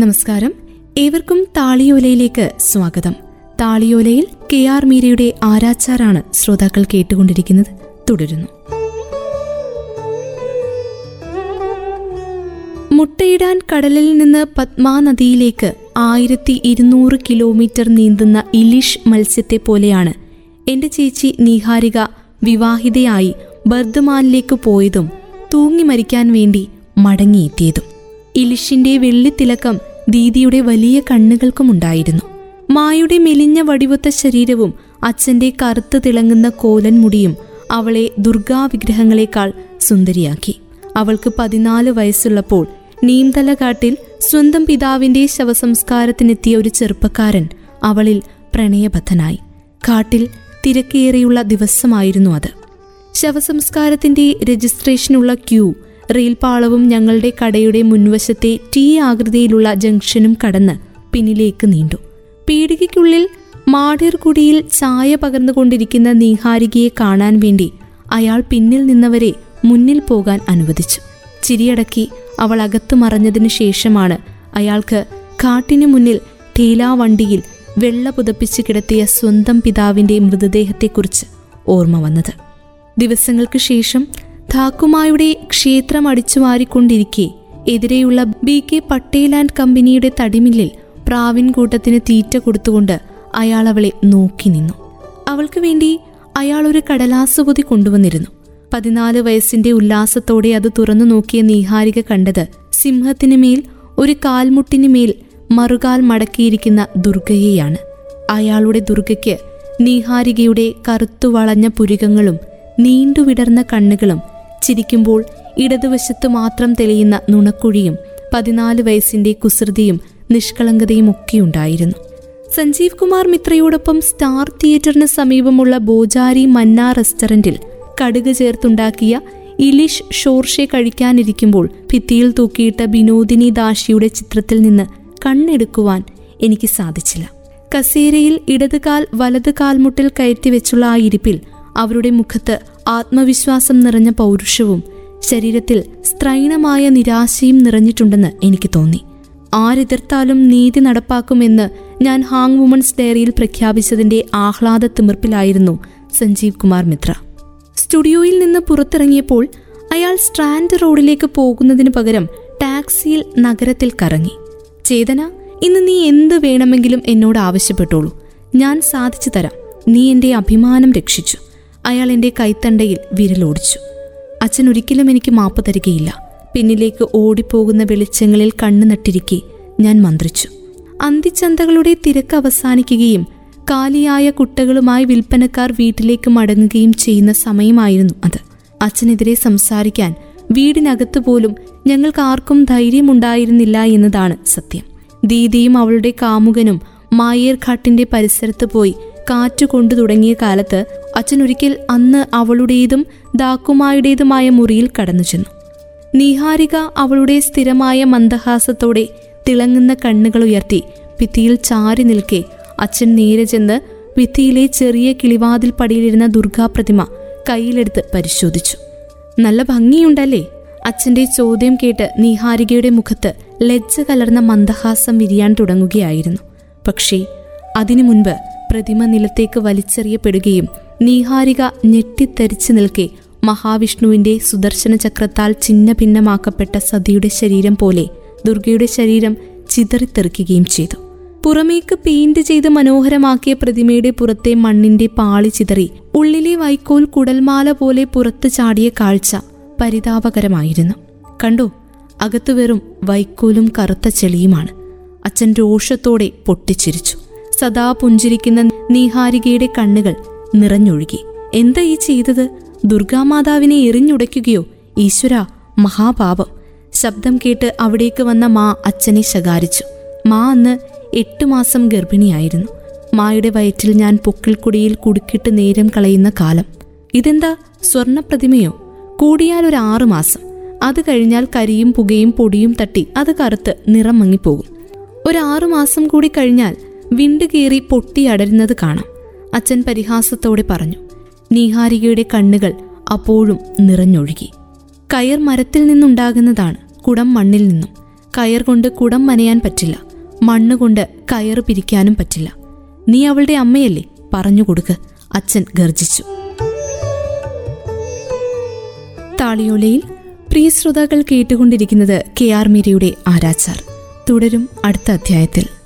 നമസ്കാരം. ഏവർക്കും താളിയോലയിലേക്ക് സ്വാഗതം. താളിയോലയിൽ കെ ആർ മീരയുടെ ആരാച്ചാറാണ് ശ്രോതാക്കൾ കേട്ടുകൊണ്ടിരിക്കുന്നത്. തുടരുന്നു. മുട്ടയിടാൻ കടലിൽ നിന്ന് പത്മാ നദിയിലേക്ക് ആയിരത്തി ഇരുന്നൂറ് കിലോമീറ്റർ നീന്തുന്ന ഇലിഷ് മത്സ്യത്തെ പോലെയാണ് എന്റെ ചേച്ചി നീഹാരിക വിവാഹിതയായി ബർദ്ദമാനിലേക്ക് പോയതും തൂങ്ങി മരിക്കാൻ വേണ്ടി മടങ്ങിയെത്തിയതും. ഇലിഷിന്റെ വെള്ളിത്തിലക്കം ദീദിയുടെ വലിയ കണ്ണുകൾക്കുമുണ്ടായിരുന്നു. മായുടെ മെലിഞ്ഞ വടിവൊത്ത ശരീരവും അച്ഛന്റെ കറുത്ത് തിളങ്ങുന്ന കോലൻ മുടിയും അവളെ ദുർഗാവിഗ്രഹങ്ങളെക്കാൾ സുന്ദരിയാക്കി. അവൾക്ക് പതിനാല് വയസ്സുള്ളപ്പോൾ നീന്തലകാട്ടിൽ സ്വന്തം പിതാവിന്റെ ശവസംസ്കാരത്തിനെത്തിയ ഒരു ചെറുപ്പക്കാരൻ അവളിൽ പ്രണയബദ്ധനായി. കാട്ടിൽ തിരക്കേറിയുള്ള ദിവസമായിരുന്നു അത്. ശവസംസ്കാരത്തിന്റെ രജിസ്ട്രേഷനുള്ള ക്യൂ റെയിൽപാളവും ഞങ്ങളുടെ കടയുടെ മുൻവശത്തെ ടീ ആകൃതിയിലുള്ള ജംഗ്ഷനും കടന്ന് പിന്നിലേക്ക് നീണ്ടു. പീടികയ്ക്കുള്ളിൽ മാടിർകുടിയിൽ ചായ പകർന്നുകൊണ്ടിരിക്കുന്ന നീഹാരികയെ കാണാൻ വേണ്ടി അയാൾ പിന്നിൽ നിന്നവരെ മുന്നിൽ പോകാൻ അനുവദിച്ചു. ചിരിയടക്കി അവൾ അകത്തു മറഞ്ഞതിനു ശേഷമാണ് അയാൾക്ക് കാട്ടിനു മുന്നിൽ ടീലാവണ്ടിയിൽ വെള്ള പുതപ്പിച്ച് കിടത്തിയ സ്വന്തം പിതാവിന്റെ മൃതദേഹത്തെക്കുറിച്ച് ഓർമ്മ വന്നത്. ദിവസങ്ങൾക്ക് ശേഷം ധാക്കുമായുടെ ക്ഷേത്രം അടിച്ചുവാരിക്കൊണ്ടിരിക്കെ. എതിരെയുള്ള ബി കെ പട്ടേൽ ആൻഡ് കമ്പനിയുടെ തടിമില്ലിൽ പ്രാവിൻ കൂട്ടത്തിന് തീറ്റ കൊടുത്തുകൊണ്ട് അയാൾ അവളെ നോക്കി നിന്നു. അവൾക്ക് വേണ്ടി അയാൾ ഒരു കടലാസ് പൊതി കൊണ്ടുവന്നിരുന്നു. പതിനാല് വയസ്സിന്റെ ഉല്ലാസത്തോടെ അത് തുറന്നു നോക്കിയ നീഹാരിക കണ്ടത് സിംഹത്തിന് മേൽ ഒരു കാൽമുട്ടിന് മേൽ മറുകാൽ മടക്കിയിരിക്കുന്ന ദുർഗയെയാണ്. അയാളുടെ ദുർഗയ്ക്ക് നീഹാരികയുടെ കറുത്തു വളഞ്ഞ പുരികങ്ങളും നീണ്ടുവിടർന്ന കണ്ണുകളും ചിരിക്കുമ്പോൾ ഇടതുവശത്ത് മാത്രം തെളിയുന്ന നുണക്കുഴിയും പതിനാല് വയസ്സിന്റെ കുസൃതിയും നിഷ്കളങ്കതയും ഒക്കെയുണ്ടായിരുന്നു സഞ്ജീവ് കുമാർ മിത്രയോടൊപ്പം സ്റ്റാർ തിയേറ്ററിന് സമീപമുള്ള ബോജാരി മന്ന റെസ്റ്റോറന്റിൽ കടുക് ചേർത്തുണ്ടാക്കിയ ഇലിഷ് ഷോർഷെ കഴിക്കാനിരിക്കുമ്പോൾ ഭിത്തിയിൽ തൂക്കിയിട്ട ബിനോദിനി ദാഷിയുടെ ചിത്രത്തിൽ നിന്ന് കണ്ണെടുക്കുവാൻ എനിക്ക് സാധിച്ചില്ല. കസേരയിൽ ഇടതുകാൽ വലത് കാൽമുട്ടിൽ കയറ്റി വെച്ചുള്ള ആ ഇരിപ്പിൽ അവരുടെ മുഖത്ത് ആത്മവിശ്വാസം നിറഞ്ഞ പൗരുഷവും ശരീരത്തിൽ സ്ത്രൈണമായ നിരാശയും നിറഞ്ഞിട്ടുണ്ടെന്ന് എനിക്ക് തോന്നി. ആരെതിർത്താലും നീതി നടപ്പാക്കുമെന്ന് ഞാൻ ഹാങ് വുമൺസ് ഡയറിയിൽ പ്രഖ്യാപിച്ചതിന്റെ ആഹ്ലാദ തിമിർപ്പിലായിരുന്നു സഞ്ജീവ് കുമാർ മിത്ര. സ്റ്റുഡിയോയിൽ നിന്ന് പുറത്തിറങ്ങിയപ്പോൾ അയാൾ സ്ട്രാൻഡ് റോഡിലേക്ക് പോകുന്നതിന് പകരം ടാക്സിയിൽ നഗരത്തിൽ കറങ്ങി. ചേതന ഇന്ന് നീ എന്ത് വേണമെങ്കിലും എന്നോട് ആവശ്യപ്പെട്ടോളൂ. ഞാൻ സാധിച്ചു തരാം. നീ എന്റെ അഭിമാനം രക്ഷിച്ചു. അയാൾ എന്റെ കൈത്തണ്ടയിൽ വിരലോടിച്ചു. അച്ഛൻ ഒരിക്കലും എനിക്ക് മാപ്പ് തരികയില്ല. പിന്നിലേക്ക് ഓടിപ്പോകുന്ന വെളിച്ചങ്ങളിൽ കണ്ണു നട്ടിരിക്കെ ഞാൻ മന്ത്രിച്ചു. അന്തിച്ചന്തകളുടെ തിരക്ക് അവസാനിക്കുകയും കാലിയായ കുട്ടകളുമായി വിൽപ്പനക്കാർ വീട്ടിലേക്ക് മടങ്ങുകയും ചെയ്യുന്ന സമയമായിരുന്നു അത്. അച്ഛനെതിരെ സംസാരിക്കാൻ വീടിനകത്തു പോലും ഞങ്ങൾക്ക് ആർക്കും ധൈര്യമുണ്ടായിരുന്നില്ല എന്നതാണ് സത്യം. ദീദിയും അവളുടെ കാമുകനും മായേർഘാട്ടിന്റെ പരിസരത്ത് പോയി കാറ്റ് കൊണ്ടു തുടങ്ങിയ കാലത്ത് അച്ഛൻ ഒരിക്കൽ അന്ന് അവളുടേതും ദാക്കുമായുടേതുമായ മുറിയിൽ കടന്നു ചെന്നു നീഹാരിക അവളുടെ സ്ഥിരമായ മന്ദഹാസത്തോടെ തിളങ്ങുന്ന കണ്ണുകൾ ഉയർത്തി ഭിത്തിയിൽ ചാരി നിൽക്കെ അച്ഛൻ നേരെ ചെന്ന് ഭിത്തിയിലെ ചെറിയ കിളിവാതിൽ പടിയിലിരുന്ന ദുർഗാപ്രതിമ കയ്യിലെടുത്ത് പരിശോധിച്ചു. നല്ല ഭംഗിയുണ്ടല്ലേ? അച്ഛന്റെ ചോദ്യം കേട്ട് നീഹാരികയുടെ മുഖത്ത് ലജ്ജ കലർന്ന മന്ദഹാസം വിരിയാൻ തുടങ്ങുകയായിരുന്നു. പക്ഷേ അതിനു മുൻപ് പ്രതിമ നിലത്തേക്ക് വലിച്ചെറിയപ്പെടുകയും നീഹാരിക ഞെട്ടിത്തരിച്ചു നിൽക്കെ മഹാവിഷ്ണുവിന്റെ സുദർശന ചക്രത്താൽ ചിന്ന ഭിന്നമാക്കപ്പെട്ട സതിയുടെ ശരീരം പോലെ ദുർഗയുടെ ശരീരം ചിതറിത്തെറിക്കുകയും ചെയ്തു. പുറമേക്ക് പെയിന്റ് ചെയ്ത് മനോഹരമാക്കിയ പ്രതിമയുടെ പുറത്തെ മണ്ണിന്റെ പാളി ചിതറി ഉള്ളിലെ വൈക്കോൽ കുടൽമാല പോലെ പുറത്തു ചാടിയ കാഴ്ച പരിതാപകരമായിരുന്നു. കണ്ടോ അകത്തു വെറും വൈക്കോലും കറുത്ത ചെളിയുമാണ്. അച്ഛൻ രോഷത്തോടെ പൊട്ടിച്ചിരിച്ചു. സദാ പുഞ്ചിരിക്കുന്ന നീഹാരികയുടെ കണ്ണുകൾ നിറഞ്ഞൊഴുകി. എന്താ ഈ ചെയ്തത്? ദുർഗാമാതാവിനെ എറിഞ്ഞുടയ്ക്കുകയോ? ഈശ്വര മഹാപാപം. ശബ്ദം കേട്ട് അവിടേക്ക് വന്ന മാ അച്ഛനെ ശകാരിച്ചു. മാ അന്ന് എട്ട് മാസം ഗർഭിണിയായിരുന്നു. മായുടെ വയറ്റിൽ ഞാൻ പൊക്കിൾക്കുടിയിൽ കുടുക്കിട്ട് നേരം കളയുന്ന കാലം. ഇതെന്താ? സ്വർണപ്രതിമയോ? കൂടിയാൽ ഒരു ആറു മാസം. അത് കഴിഞ്ഞാൽ കരിയും പുകയും പൊടിയും തട്ടി അത് കറുത്ത് നിറം മങ്ങിപ്പോകും. ഒരു മാസം കൂടി കഴിഞ്ഞാൽ വിണ്ട് കീറി പൊട്ടിയടരുന്നത് കാണാം. അച്ഛൻ പരിഹാസത്തോടെ പറഞ്ഞു നീഹാരികയുടെ കണ്ണുകൾ അപ്പോഴും നിറഞ്ഞൊഴുകി. കയർ മരത്തിൽ നിന്നുണ്ടാകുന്നതാണ് കുടം മണ്ണിൽ നിന്നും. കയർ കൊണ്ട് കുടം മനയാൻ പറ്റില്ല മണ്ണുകൊണ്ട് കയർ പിരിക്കാനും പറ്റില്ല. നീ അവളുടെ അമ്മയല്ലേ? പറഞ്ഞു കൊടുക്ക്. അച്ഛൻ ഗർജിച്ചു താളിയോലയിൽ പ്രിയ ശ്രോതാക്കൾ കേട്ടുകൊണ്ടിരിക്കുന്നത് കെ ആർ മീരയുടെ ആരാച്ചാർ. തുടരും അടുത്ത അധ്യായത്തിൽ.